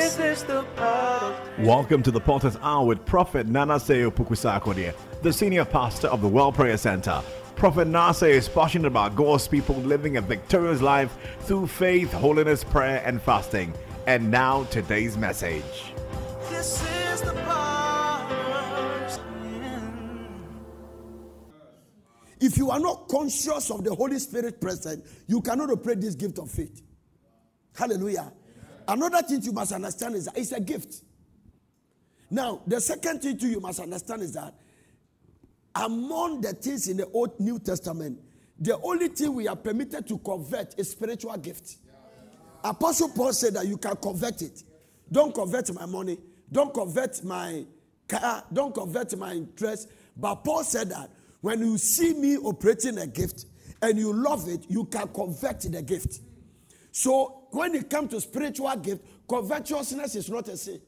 This is the part Welcome to the Potter's Hour with Prophet Nanase Pukusakodia, the senior pastor of the World Prayer Center. Prophet Nase is passionate about God's people living a victorious life through faith, holiness, prayer, and fasting. And now, today's message. this is the. If you are not conscious of the Holy Spirit present, you cannot operate this gift of faith. Hallelujah. Another thing you must understand is that it's a gift. Now, the second thing too you must understand is that among the things in the Old New Testament, the only thing we are permitted to convert is spiritual gift. Apostle Paul said that you can convert it. Don't convert my money. Don't convert my car. Don't convert my interest. But Paul said that when you see me operating a gift and you love it, you can convert the gift. So when it comes to spiritual gift, covetousness is not a sin.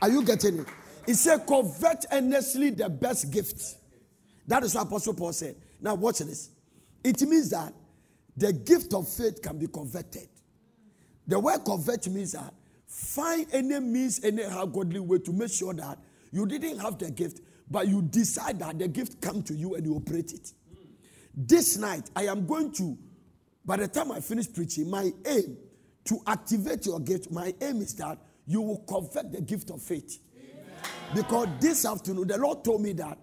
Are you getting it? He said, covet earnestly the best gift. That is what Apostle Paul said. Now, watch this. It means that the gift of faith can be converted. The word convert means that find any means, anyhow godly way to make sure that you didn't have the gift, but you decide that the gift come to you and you operate it. This night, I am going to, by the time I finish preaching, my aim to activate your gift, my aim is that you will convert the gift of faith. Because this afternoon, the Lord told me that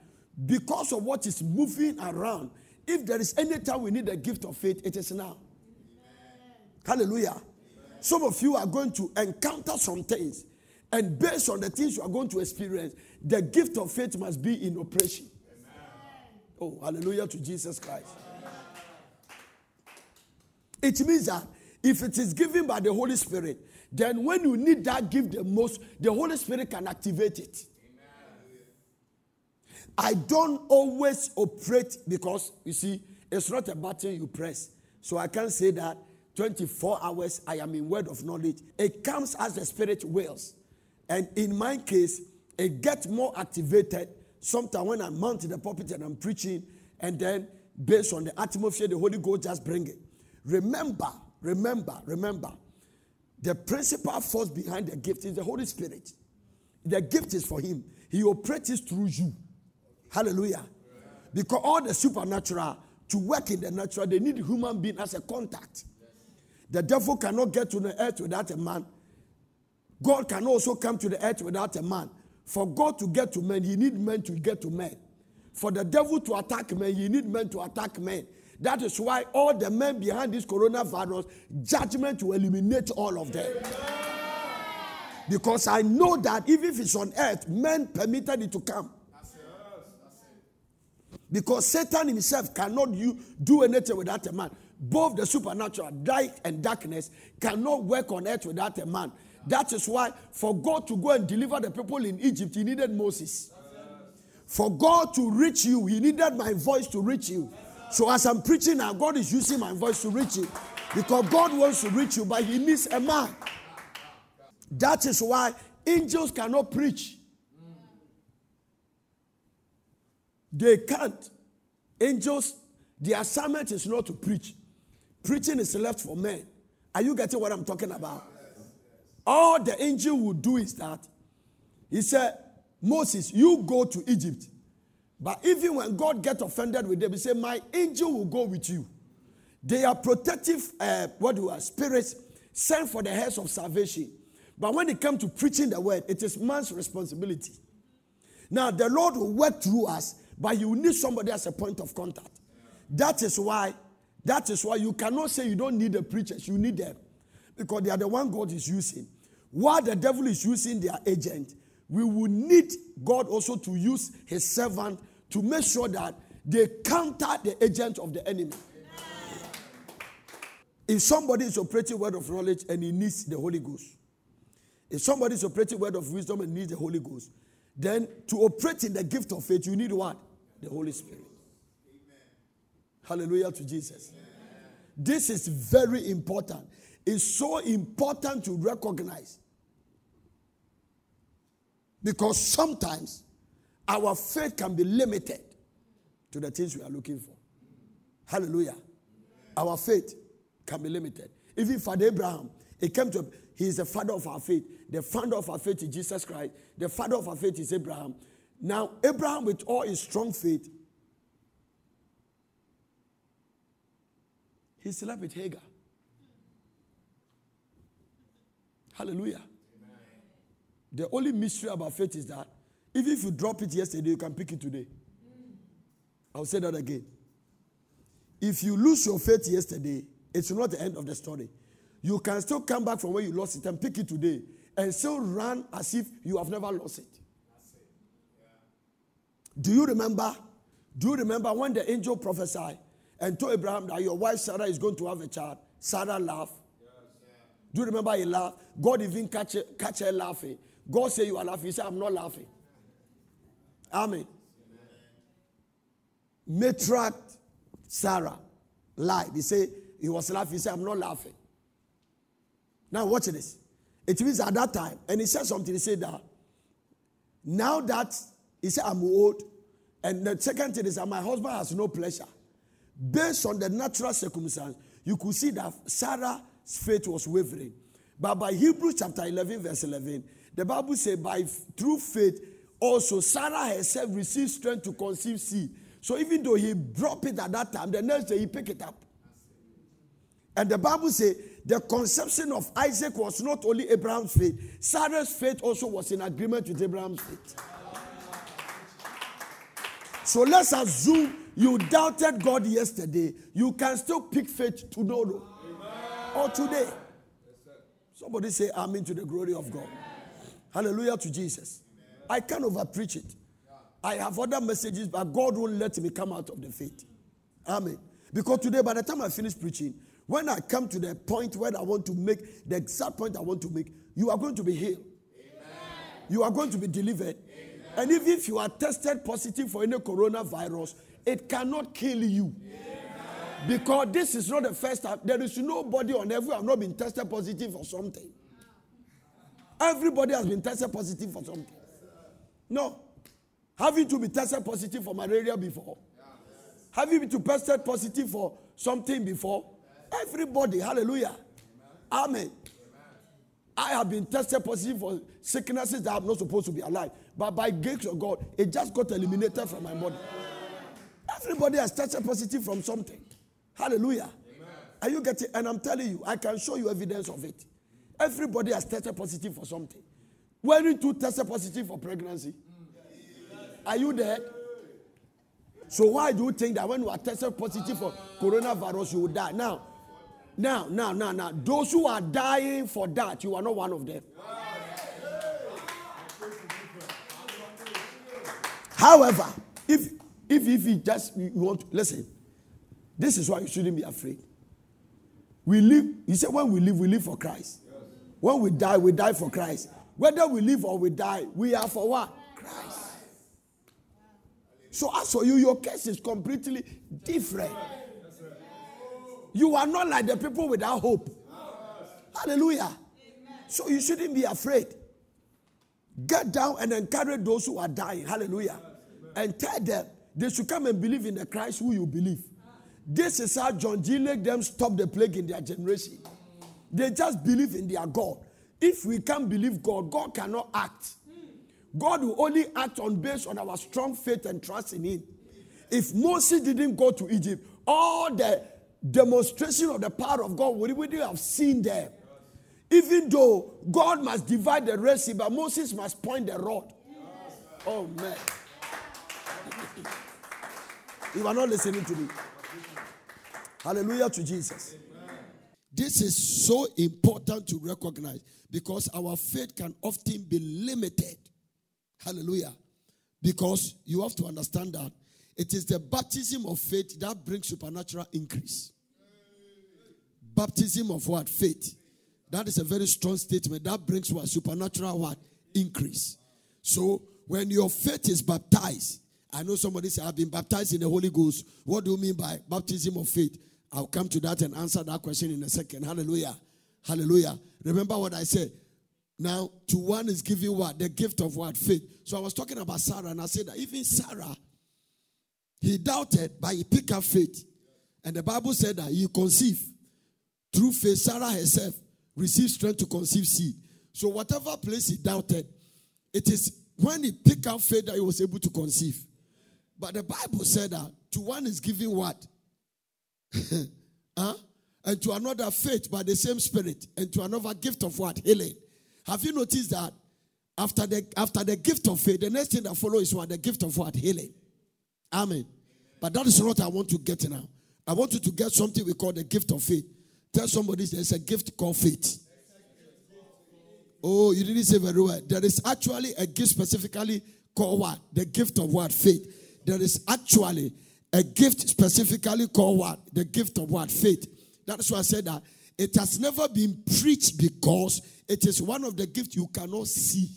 because of what is moving around, if there is any time we need the gift of faith, it is now. Hallelujah. Some of you are going to encounter some things, and based on the things you are going to experience, the gift of faith must be in operation. Oh, hallelujah to Jesus Christ. It means that if it is given by the Holy Spirit, then when you need that gift the most, the Holy Spirit can activate it. I don't always operate because you see, it's not a button you press. So I can't say that 24 hours I am in word of knowledge. It comes as the Spirit wills. And in my case, it gets more activated sometimes when I mount the pulpit and I'm preaching, and then based on the atmosphere, the Holy Ghost just bring it. Remember, remember, remember, the principal force behind the gift is the Holy Spirit. The gift is for Him. He operates through you. Hallelujah. Because all the supernatural to work in the natural, they need human being as a contact. The devil cannot get to the earth without a man. God can also come to the earth without a man. For God to get to men, he need men to get to men. For the devil to attack men, he need men to attack men. That is why all the men behind this coronavirus, judgment to eliminate all of them. Because I know that even if it's on earth, men permitted it to come. Because Satan himself cannot do anything without a man. Both the supernatural, light and darkness, cannot work on earth without a man. That is why, for God to go and deliver the people in Egypt, he needed Moses. For God to reach you, he needed my voice to reach you. So, as I'm preaching now, God is using my voice to reach you. Because God wants to reach you, but he needs a man. That is why angels cannot preach. They can't. Angels, the assignment is not to preach. Preaching is left for men. Are you getting what I'm talking about? All the angel will do is that he said, Moses, you go to Egypt. But even when God get offended with them, he said, My angel will go with you. They are protective, uh, what do I, spirits sent for the heads of salvation. But when it comes to preaching the word, it is man's responsibility. Now, the Lord will work through us, but you need somebody as a point of contact. That is why, that is why you cannot say you don't need the preachers, you need them. Because they are the one God is using. While the devil is using their agent, we will need God also to use his servant to make sure that they counter the agent of the enemy. If somebody is operating word of knowledge and he needs the Holy Ghost, if somebody is operating word of wisdom and needs the Holy Ghost, then to operate in the gift of faith, you need what? The Holy Spirit. Hallelujah to Jesus. This is very important. It's so important to recognize. Because sometimes our faith can be limited to the things we are looking for. Hallelujah. Our faith can be limited. Even Father Abraham, he came to he is the father of our faith. The founder of our faith is Jesus Christ. The father of our faith is Abraham. Now, Abraham, with all his strong faith, he slept with Hagar. Hallelujah. The only mystery about faith is that even if you drop it yesterday, you can pick it today. I'll say that again. If you lose your faith yesterday, it's not the end of the story. You can still come back from where you lost it and pick it today and still run as if you have never lost it. Do you remember? Do you remember when the angel prophesied and told Abraham that your wife Sarah is going to have a child? Sarah laughed. Do you remember he laughed? God even catch, catch her laughing. God say you are laughing. He said, I'm not laughing. Amen. Matriarch Sarah lied. He said he was laughing. He said, I'm not laughing. Now watch this. It means at that time, and he said something. He said that now that he said I'm old, and the second thing is that my husband has no pleasure. Based on the natural circumstance, you could see that Sarah's faith was wavering. But by Hebrews chapter 11, verse 11, the Bible says, by through faith, also Sarah herself received strength to conceive seed. So even though he dropped it at that time, the next day he picked it up. And the Bible says the conception of Isaac was not only Abraham's faith, Sarah's faith also was in agreement with Abraham's faith. So let's assume you doubted God yesterday. You can still pick faith tomorrow or today. Somebody say Amen to the glory of God. Hallelujah to Jesus. I can't over preach it. I have other messages, but God won't let me come out of the faith. Amen. Because today, by the time I finish preaching, when I come to the point where I want to make the exact point I want to make, you are going to be healed. Amen. You are going to be delivered. Amen. And even if you are tested positive for any coronavirus, it cannot kill you. Amen. Because this is not the first time. There is nobody on earth who have not been tested positive for something. Everybody has been tested positive for something. No. Have you to be tested positive for malaria before? Have you been to tested positive for something before? Everybody, hallelujah. Amen. Amen. I have been tested positive for sicknesses that I'm not supposed to be alive. But by grace of God, it just got eliminated from my body. Everybody has tested positive from something. Hallelujah. Amen. Are you getting? And I'm telling you, I can show you evidence of it. Everybody has tested positive for something. Were you tested positive for pregnancy? Are you there? So why do you think that when you are tested positive for coronavirus, you will die? Now, now, now, now, now, those who are dying for that, you are not one of them. However, if if if you just you want to listen, this is why you shouldn't be afraid. We live, he said, when we live, we live for Christ. When we die, we die for Christ. Whether we live or we die, we are for what? Christ. So as for you, your case is completely different. You are not like the people without hope. Hallelujah. So you shouldn't be afraid. Get down and encourage those who are dying. Hallelujah. And tell them they should come and believe in the Christ who you believe. This is how John G. Lake them stop the plague in their generation. They just believe in their God. If we can't believe God, God cannot act. God will only act on based on our strong faith and trust in Him. If Moses didn't go to Egypt, all the demonstration of the power of God, we would have seen them. Even though God must divide the Red Sea, but Moses must point the rod. Oh man. you are not listening to me. Hallelujah to Jesus. This is so important to recognize because our faith can often be limited. Hallelujah. Because you have to understand that it is the baptism of faith that brings supernatural increase. Baptism of what? Faith. That is a very strong statement. That brings what? Supernatural what? Increase. So when your faith is baptized, I know somebody said, I've been baptized in the Holy Ghost. What do you mean by baptism of faith? I'll come to that and answer that question in a second. Hallelujah. Hallelujah. Remember what I said. Now, to one is giving what? The gift of what? Faith. So I was talking about Sarah, and I said that even Sarah, he doubted, but he picked up faith. And the Bible said that he conceived through faith, Sarah herself received strength to conceive seed. So whatever place he doubted, it is when he picked up faith that he was able to conceive. But the Bible said that to one is given what? huh? And to another faith by the same spirit, and to another gift of what? Healing. Have you noticed that after the after the gift of faith, the next thing that follows is what? The gift of what? Healing. Amen. But that is what I want to get now. I want you to get something we call the gift of faith. Tell somebody there's a gift called faith. Oh, you didn't say very well. There is actually a gift specifically called what? The gift of what? Faith. There is actually a gift specifically called what? The gift of what? Faith. That's why I said that it has never been preached because it is one of the gifts you cannot see.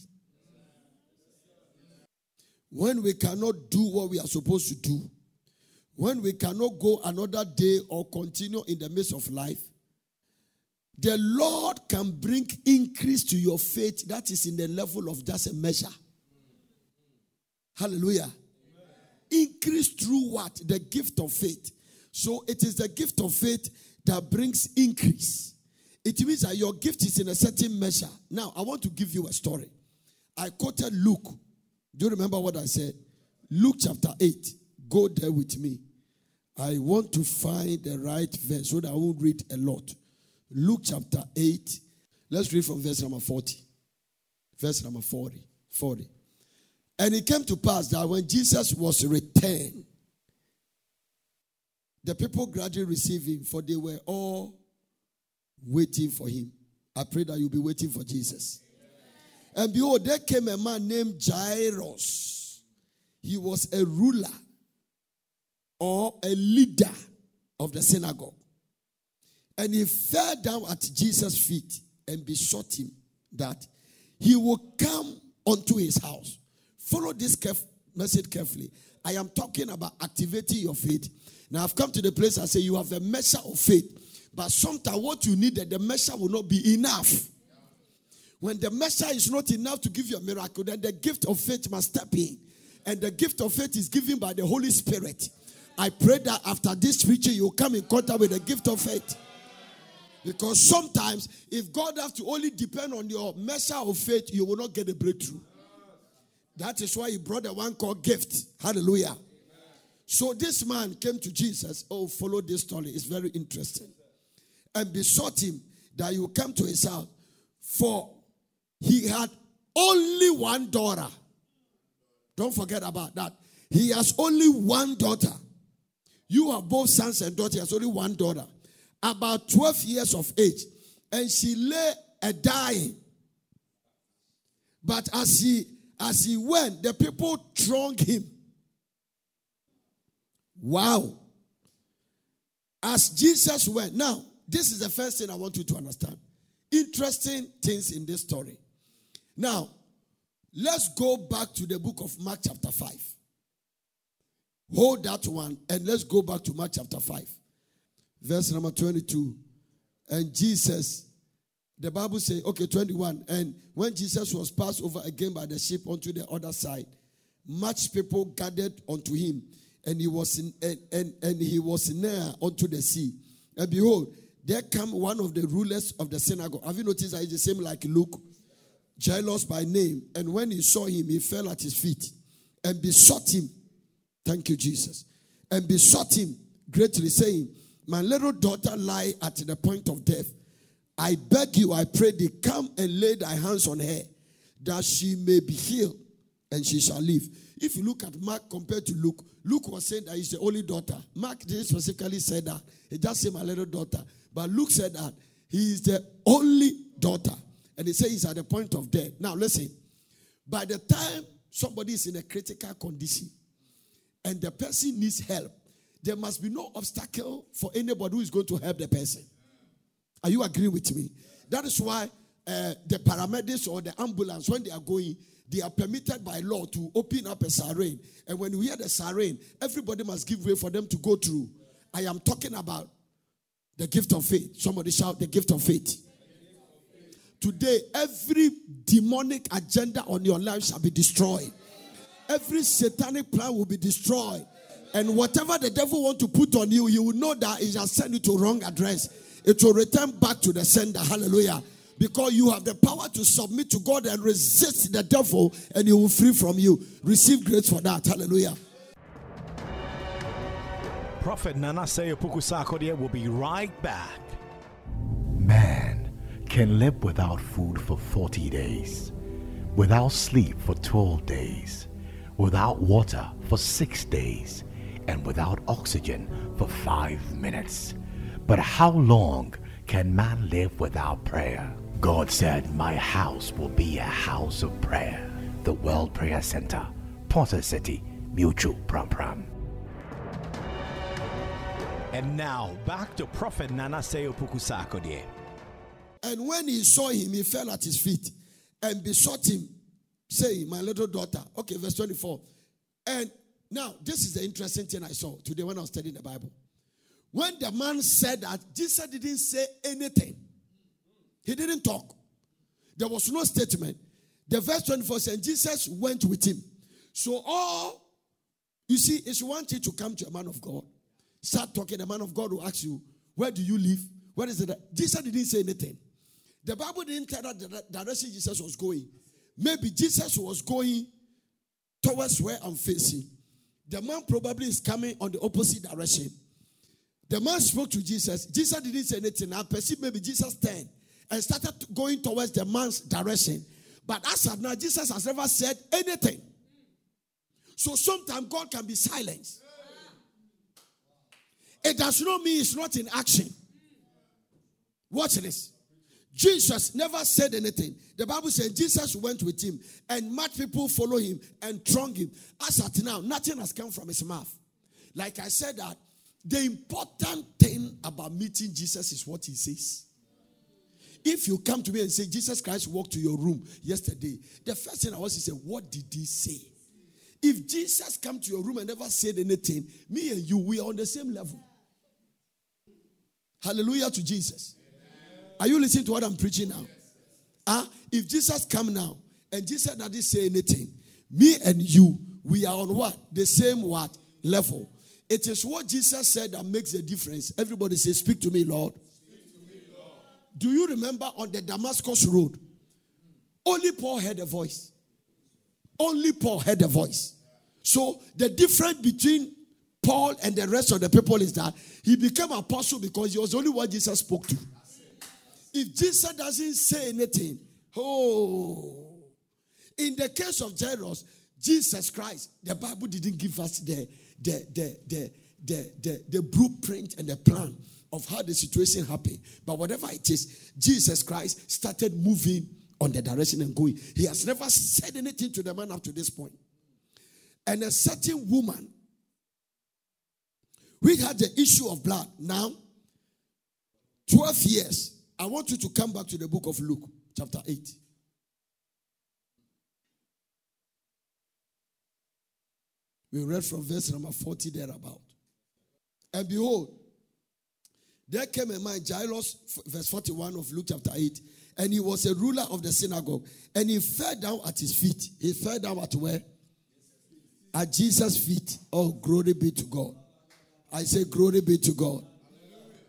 When we cannot do what we are supposed to do, when we cannot go another day or continue in the midst of life, the Lord can bring increase to your faith that is in the level of just a measure. Hallelujah. Increase through what? The gift of faith. So it is the gift of faith that brings increase. It means that your gift is in a certain measure. Now, I want to give you a story. I quoted Luke. Do you remember what I said? Luke chapter 8. Go there with me. I want to find the right verse so that I won't read a lot. Luke chapter 8. Let's read from verse number 40. Verse number 40. 40. And it came to pass that when Jesus was returned, the people gradually received him, for they were all waiting for him. I pray that you'll be waiting for Jesus. And behold, there came a man named Jairus. He was a ruler or a leader of the synagogue. And he fell down at Jesus' feet and besought him that he would come unto his house. Follow this caref- message carefully. I am talking about activating your faith. Now I've come to the place I say you have a measure of faith, but sometimes what you need the measure will not be enough. When the measure is not enough to give you a miracle, then the gift of faith must step in. And the gift of faith is given by the Holy Spirit. I pray that after this preaching, you come in contact with the gift of faith. Because sometimes, if God has to only depend on your measure of faith, you will not get a breakthrough. That is why he brought the one called gift. Hallelujah. So this man came to Jesus. Oh, follow this story. It's very interesting. And besought him that you come to his house. For he had only one daughter. Don't forget about that. He has only one daughter. You have both sons and daughters. Only one daughter. About 12 years of age. And she lay a dying. But as he as he went, the people thronged him. Wow. As Jesus went. Now, this is the first thing I want you to understand. Interesting things in this story. Now, let's go back to the book of Mark, chapter 5. Hold that one and let's go back to Mark, chapter 5, verse number 22. And Jesus, the Bible says, okay, 21. And when Jesus was passed over again by the ship onto the other side, much people gathered unto him, and he was in, and, and, and he was near unto the sea. And behold, there came one of the rulers of the synagogue. Have you noticed that he's the same like Luke? Jairus by name. And when he saw him, he fell at his feet and besought him. Thank you, Jesus. And besought him greatly, saying, My little daughter lie at the point of death. I beg you, I pray thee, come and lay thy hands on her, that she may be healed, and she shall live. If you look at Mark compared to Luke, Luke was saying that he's the only daughter. Mark didn't specifically say that. He just said my little daughter. But Luke said that he is the only daughter. And he says he's at the point of death. Now listen. By the time somebody is in a critical condition and the person needs help, there must be no obstacle for anybody who is going to help the person. Are you agreeing with me? That is why uh, the paramedics or the ambulance, when they are going, they are permitted by law to open up a siren. And when you hear the siren, everybody must give way for them to go through. I am talking about the gift of faith. Somebody shout the gift of faith. Today, every demonic agenda on your life shall be destroyed. Every satanic plan will be destroyed. And whatever the devil want to put on you, you will know that he shall send you to wrong address. It will return back to the sender. Hallelujah. Because you have the power to submit to God and resist the devil, and he will free from you. Receive grace for that. Hallelujah. Prophet Nana Seyopuku Sarkodie will be right back. Man can live without food for 40 days, without sleep for 12 days, without water for 6 days, and without oxygen for 5 minutes. But how long can man live without prayer? God said, My house will be a house of prayer. The World Prayer Center, Potter City, Mutual Pram Pram. And now back to Prophet Nana Seyopuku Sarkodie. And when he saw him, he fell at his feet and besought him, saying, My little daughter. Okay, verse 24. And now, this is the interesting thing I saw today when I was studying the Bible. When the man said that, Jesus didn't say anything, he didn't talk. There was no statement. The verse 24 said, Jesus went with him. So, all you see, it's one thing to come to a man of God, start talking. The man of God will ask you, Where do you live? Where is it? Jesus didn't say anything. The Bible didn't tell us the direction Jesus was going. Maybe Jesus was going towards where I'm facing. The man probably is coming on the opposite direction. The man spoke to Jesus. Jesus didn't say anything. I perceive maybe Jesus turned and started going towards the man's direction. But as of now, Jesus has never said anything. So sometimes God can be silenced. It does not mean it's not in action. Watch this. Jesus never said anything. The Bible says Jesus went with him and much people follow him and throng him. As at now, nothing has come from his mouth. Like I said that the important thing about meeting Jesus is what he says. If you come to me and say Jesus Christ walked to your room yesterday, the first thing I want to say, what did he say? If Jesus come to your room and never said anything, me and you, we are on the same level. Hallelujah to Jesus. Are you listening to what I'm preaching now? Ah, uh, if Jesus come now and Jesus doesn't say anything, me and you, we are on what? The same what? Level. It is what Jesus said that makes the difference. Everybody say, Speak to me, Lord. To me, Lord. Do you remember on the Damascus road? Only Paul heard a voice. Only Paul heard a voice. So the difference between Paul and the rest of the people is that he became apostle because he was only what Jesus spoke to. If Jesus doesn't say anything, oh, in the case of Jairus, Jesus Christ, the Bible didn't give us the the the the the the, the blueprint and the plan of how the situation happened. But whatever it is, Jesus Christ started moving on the direction and going. He has never said anything to the man up to this point. And a certain woman, we had the issue of blood. Now, 12 years I want you to come back to the book of Luke, chapter 8. We read from verse number 40 thereabout. And behold, there came a man, Jairus, verse 41 of Luke chapter 8, and he was a ruler of the synagogue. And he fell down at his feet. He fell down at where? At Jesus' feet. Oh, glory be to God. I say, glory be to God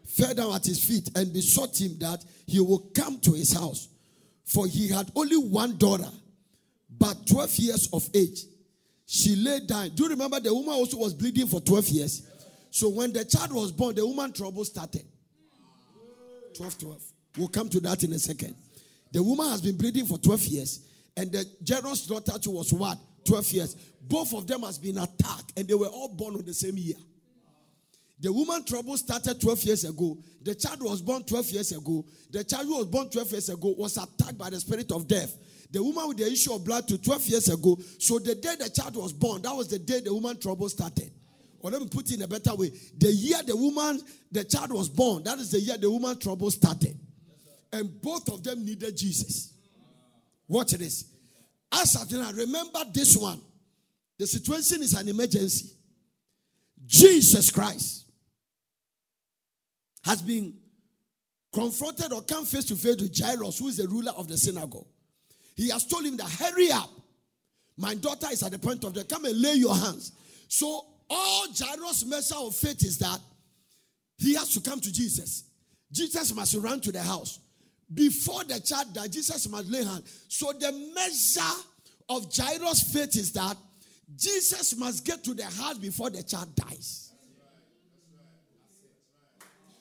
fell down at his feet and besought him that he would come to his house. For he had only one daughter, but 12 years of age. She lay down. Do you remember the woman also was bleeding for 12 years? So when the child was born, the woman trouble started. 12, 12. We'll come to that in a second. The woman has been bleeding for 12 years, and the Jairus' daughter was what? 12 years. Both of them has been attacked, and they were all born on the same year. The woman trouble started 12 years ago. The child was born 12 years ago. The child who was born 12 years ago was attacked by the spirit of death. The woman with the issue of blood to 12 years ago. So the day the child was born, that was the day the woman trouble started. Or let me put it in a better way. The year the woman, the child was born, that is the year the woman trouble started. And both of them needed Jesus. Watch this. As now, remember this one. The situation is an emergency. Jesus Christ has been confronted or come face to face with Jairus, who is the ruler of the synagogue. He has told him that, hurry up. My daughter is at the point of death. Come and lay your hands. So, all Jairus' measure of faith is that he has to come to Jesus. Jesus must run to the house. Before the child died, Jesus must lay hands. So the measure of Jairus' faith is that Jesus must get to the house before the child dies.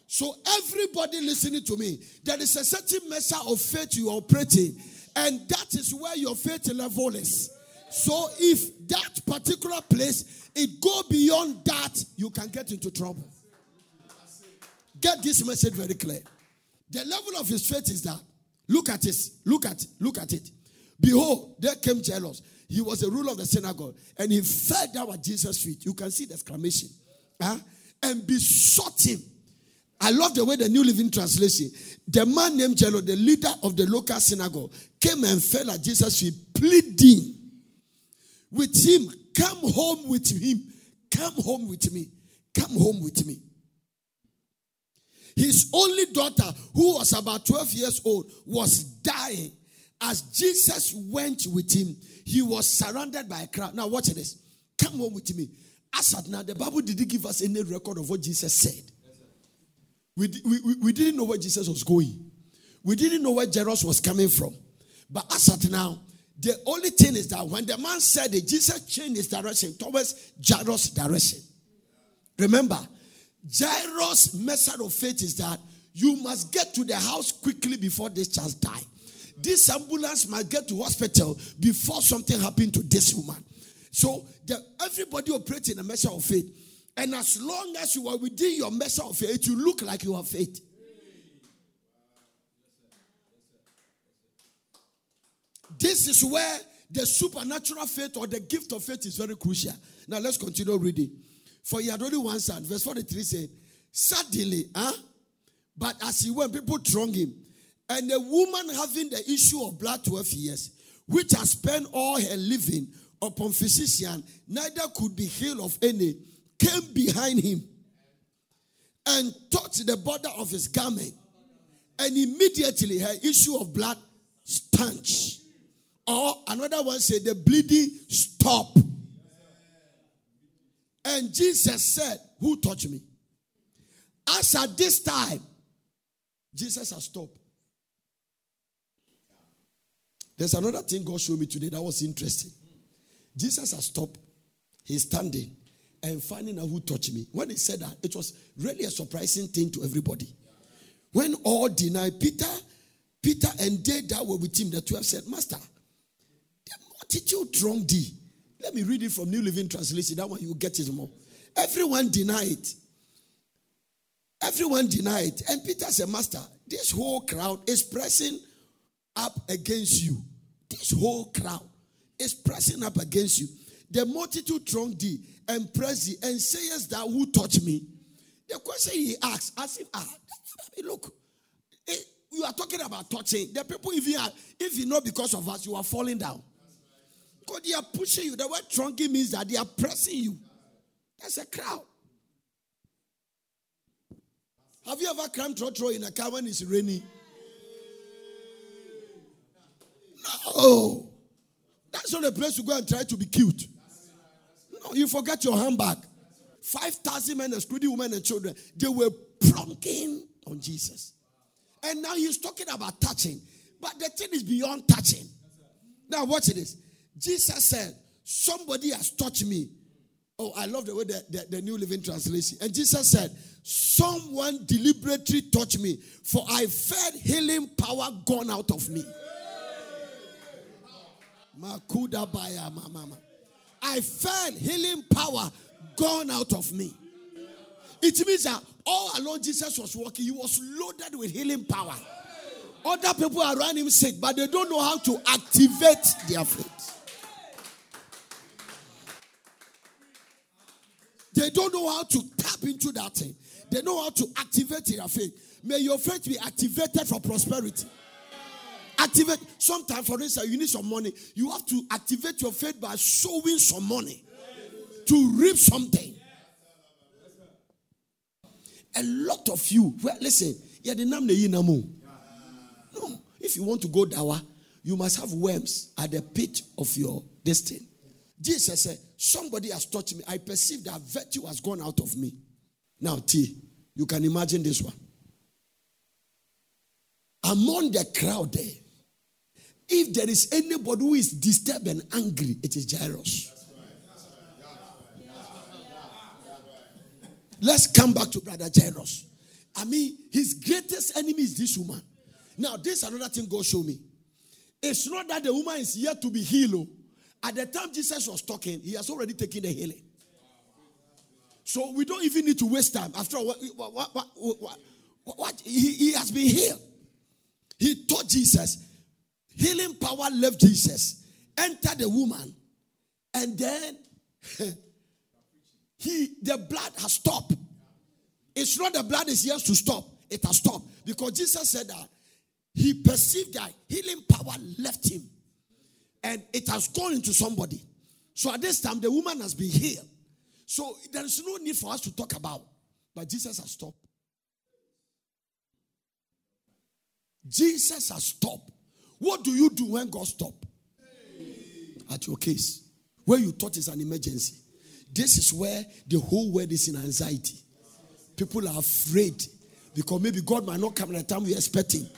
So everybody listening to me, there is a certain measure of faith you are operating, and that is where your faith level is. So if that particular place it go beyond that, you can get into trouble. Get this message very clear. The level of his faith is that. Look at this. Look at look at it. Behold, there came Jairus. He was the ruler of the synagogue, and he fell down at Jesus' feet. You can see the exclamation. Huh? And besought him. I love the way the New Living Translation. The man named Jairus, the leader of the local synagogue, came and fell at Jesus' feet, pleading with him, Come home with him. Come home with me. Come home with me. His only daughter, who was about 12 years old, was dying. As Jesus went with him, he was surrounded by a crowd. Now, watch this. Come home with me. As at now, the Bible didn't give us any record of what Jesus said. We, we, we didn't know where Jesus was going. We didn't know where Jairus was coming from. But as at now, the only thing is that when the man said it, Jesus changed his direction towards Jairus' direction. Remember, Jairus' method of faith is that you must get to the house quickly before this child die. This ambulance must get to hospital before something happened to this woman. So the, everybody operates in a measure of faith. And as long as you are within your measure of faith, you look like you have faith. This is where the supernatural faith or the gift of faith is very crucial. Now let's continue reading. For he had only one son. Verse 43 said, Suddenly, huh? But as he went, people thronged him. And a woman having the issue of blood 12 years, which has spent all her living upon physician, neither could be healed of any, came behind him and touched the border of his garment. And immediately her issue of blood stanched. Or another one said, the bleeding stopped. And Jesus said, Who touched me? As at this time, Jesus has stopped. There's another thing God showed me today that was interesting. Jesus has stopped. He's standing and finding out who touched me. When he said that, it was really a surprising thing to everybody. When all denied, Peter, Peter and they that were with him, the 12 said, Master, the multitude thronged thee. Let me read it from New Living Translation. That one you get it more. Everyone denied. Everyone denied. And Peter said, Master, this whole crowd is pressing up against you. This whole crowd is pressing up against you. The multitude thronged thee and pressed thee and sayest that who touched me. The question he asks, as if, ah, look, eh, you are talking about touching. The people, if you are, if you know because of us, you are falling down. Because they are pushing you. The word thronging means that they are pressing you. That's a crowd. Have you ever climbed trotro in a car when it's raining? No. That's not a place to go and try to be cute. You forget your handbag. 5,000 men, excluding women and children, they were plunking on Jesus. And now he's talking about touching. But the thing is beyond touching. Now, watch this. Jesus said, Somebody has touched me. Oh, I love the way the, the, the, New Living Translation. And Jesus said, Someone deliberately touched me, for I felt healing power gone out of me. Makuda baya mama. I felt healing power gone out of me. It means that all along Jesus was walking, he was loaded with healing power. Other people are around him sick, but they don't know how to activate their faith. They don't know how to tap into that thing. They know how to activate their faith. May your faith be activated for prosperity. Activate. Sometimes, for instance, you need some money. You have to activate your faith by sowing some money to reap something. A lot of you, well, listen, yeah, the name No, if you want to go dawa, you must have worms at the pit of your destiny. Jesus said, Somebody has touched me. I perceive that virtue has gone out of me. Now, T, you can imagine this one. among the crowd there, if there is anybody who is disturbed and angry, it is Jairus. Let's come back to Brother Jairus. I mean, his greatest enemy is this woman. Now, this is another thing God showed me. It's not that the woman is yet to be healed. oh. At the time Jesus was talking, he has already taken the healing. So we don't even need to waste time. After all, what, what, what, what, he, he has been healed. He told Jesus, healing power left Jesus, entered the woman, and then he the blood has stopped. It's not the blood is here to stop, it has stopped. Because Jesus said that he perceived that healing power left him and it has gone into somebody. So at this time, the woman has been healed. So there is no need for us to talk about. But Jesus has stopped. Jesus has stopped. What do you do when God stop? At your case, where you thought is an emergency. This is where the whole world is in anxiety. People are afraid because maybe God might not come at the time we're expecting.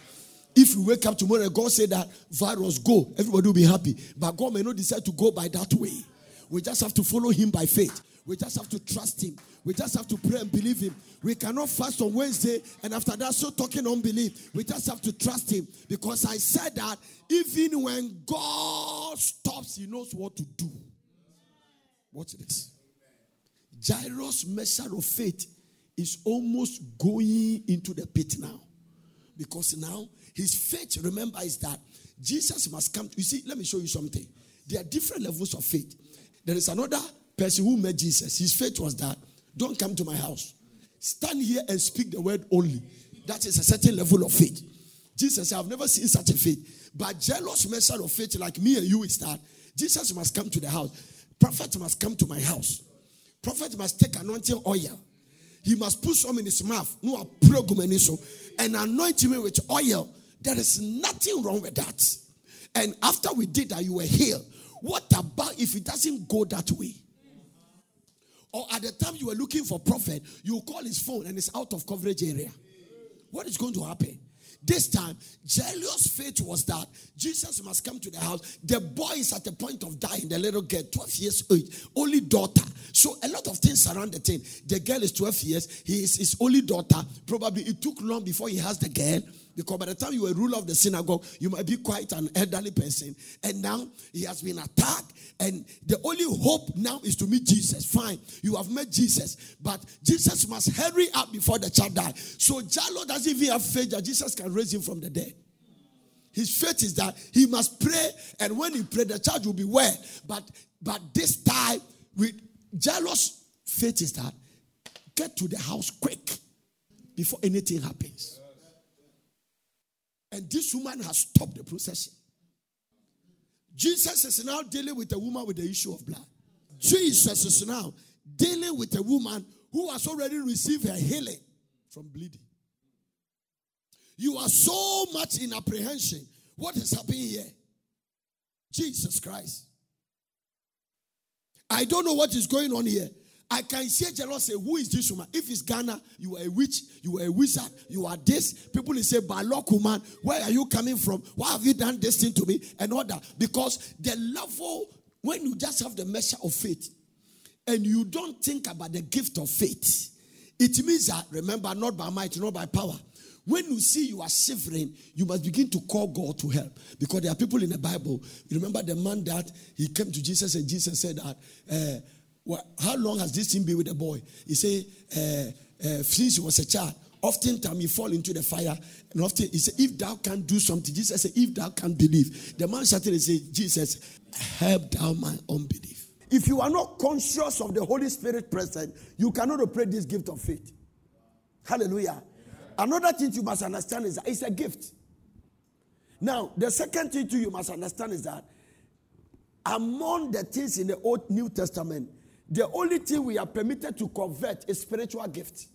If you wake up tomorrow and God say that virus go, everybody will be happy. But God may not decide to go by that way. We just have to follow Him by faith. We just have to trust Him. We just have to pray and believe Him. We cannot fast on Wednesday and after that, so talking unbelief. We just have to trust Him because I said that even when God stops, He knows what to do. Watch this. Jairus' measure of faith is almost going into the pit now. Because now his faith, remember, is that Jesus must come. You see, let me show you something. There are different levels of faith. There is another person who met Jesus. His faith was that don't come to my house. Stand here and speak the word only. That is a certain level of faith. Jesus said, I've never seen such a faith. But Jairus' measure of faith, like me and you, is that Jesus must come to the house. Prophet must come to my house. Prophet must take anointing oil. He must put some in his mouth. No so oh, and anoint him with oil. There is nothing wrong with that. And after we did that, you were healed. What about if it doesn't go that way? Or at the time you were looking for prophet, you call his phone and it's out of coverage area. What is going to happen? This time, Jairus' faith was that Jesus must come to the house. The boy is at the point of dying, the little girl, 12 years old, only daughter. So, a lot of things around the thing. The girl is 12 years, he is his only daughter. Probably it took long before he has the girl. Because by the time you were ruler of the synagogue, you might be quite an elderly person. And now he has been attacked. And the only hope now is to meet Jesus. Fine, you have met Jesus. But Jesus must hurry up before the child dies. So Jairus doesn't even have faith that Jesus can raise him from the dead. His faith is that he must pray, and when he pray, the child will be well. But but this time, with Jairus' faith is that get to the house quick before anything happens. And this woman has stopped the procession. Jesus is now dealing with a woman with the issue of blood. Jesus is now dealing with a woman who has already received her healing from bleeding. You are so much in apprehension. What is happening here? Jesus Christ. I don't know what is going on here. I can see Jairus say, Who is this woman? If it's Ghana, you are a witch, you are a wizard, you are this. People will say, Balok woman, where are you coming from? Why have you done this thing to me? And all that. Because the level, when you just have the measure of faith and you don't think about the gift of faith, it means that, remember, not by might, not by power. When you see you are shivering, you must begin to call God to help. Because there are people in the Bible. Remember the man that he came to Jesus and Jesus said that, uh, well, how long has this thing been with the boy? He said, uh, uh, since he was a child, oftentimes he fall into the fire. And often he said, if thou can do something, Jesus said, if thou can believe. The man shouted and said, Jesus, help thou my unbelief. If you are not conscious of the Holy Spirit present, you cannot operate this gift of faith. Hallelujah. Another thing you must understand is that it's a gift. Now, the second thing too you must understand is that among the things in the Old New Testament, the only thing we are permitted to convert is spiritual gift.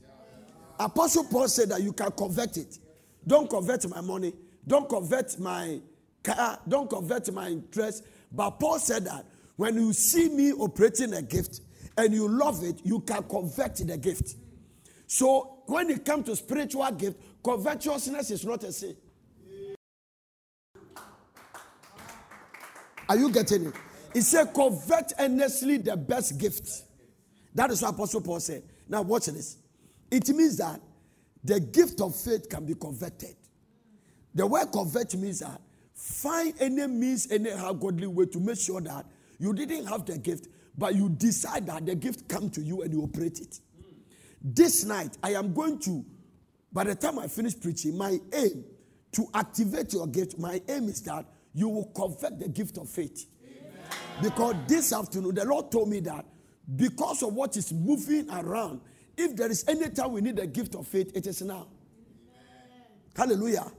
Apostle Paul said that you can convert it. Don't convert my money. Don't convert my car. Don't convert my interest. But Paul said that when you see me operating a gift and you love it, you can convert the gift. So when it comes to spiritual gift, covetousness is not a sin. Are you getting it? He said, covet earnestly the best gift. That is what Apostle Paul said. Now, watch this. It means that the gift of faith can be converted. The word convert means that find any means, any how godly way to make sure that you didn't have the gift, but you decide that the gift come to you and you operate it. This night, I am going to, by the time I finish preaching, my aim to activate your gift, my aim is that you will convert the gift of faith. Amen. Because this afternoon, the Lord told me that because of what is moving around, if there is any time we need the gift of faith, it is now. Amen. Hallelujah. Amen.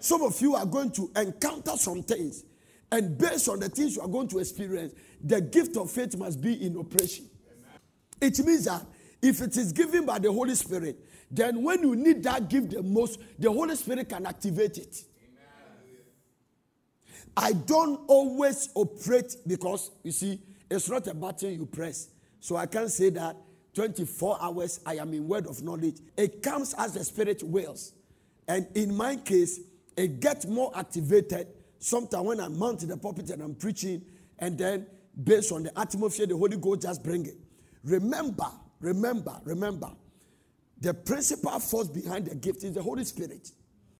Some of you are going to encounter some things, and based on the things you are going to experience, the gift of faith must be in operation. It means that if it is given by the Holy Spirit, then when you need that gift the most, the Holy Spirit can activate it. I don't always operate because, you see, it's not a button you press. So I can't say that 24 hours I am in word of knowledge. It comes as the Spirit wills. And in my case, it gets more activated sometimes when I mount the pulpit and I'm preaching, and then based on the atmosphere, the Holy Ghost just bring it. Remember, Remember, remember, the principal force behind the gift is the Holy Spirit.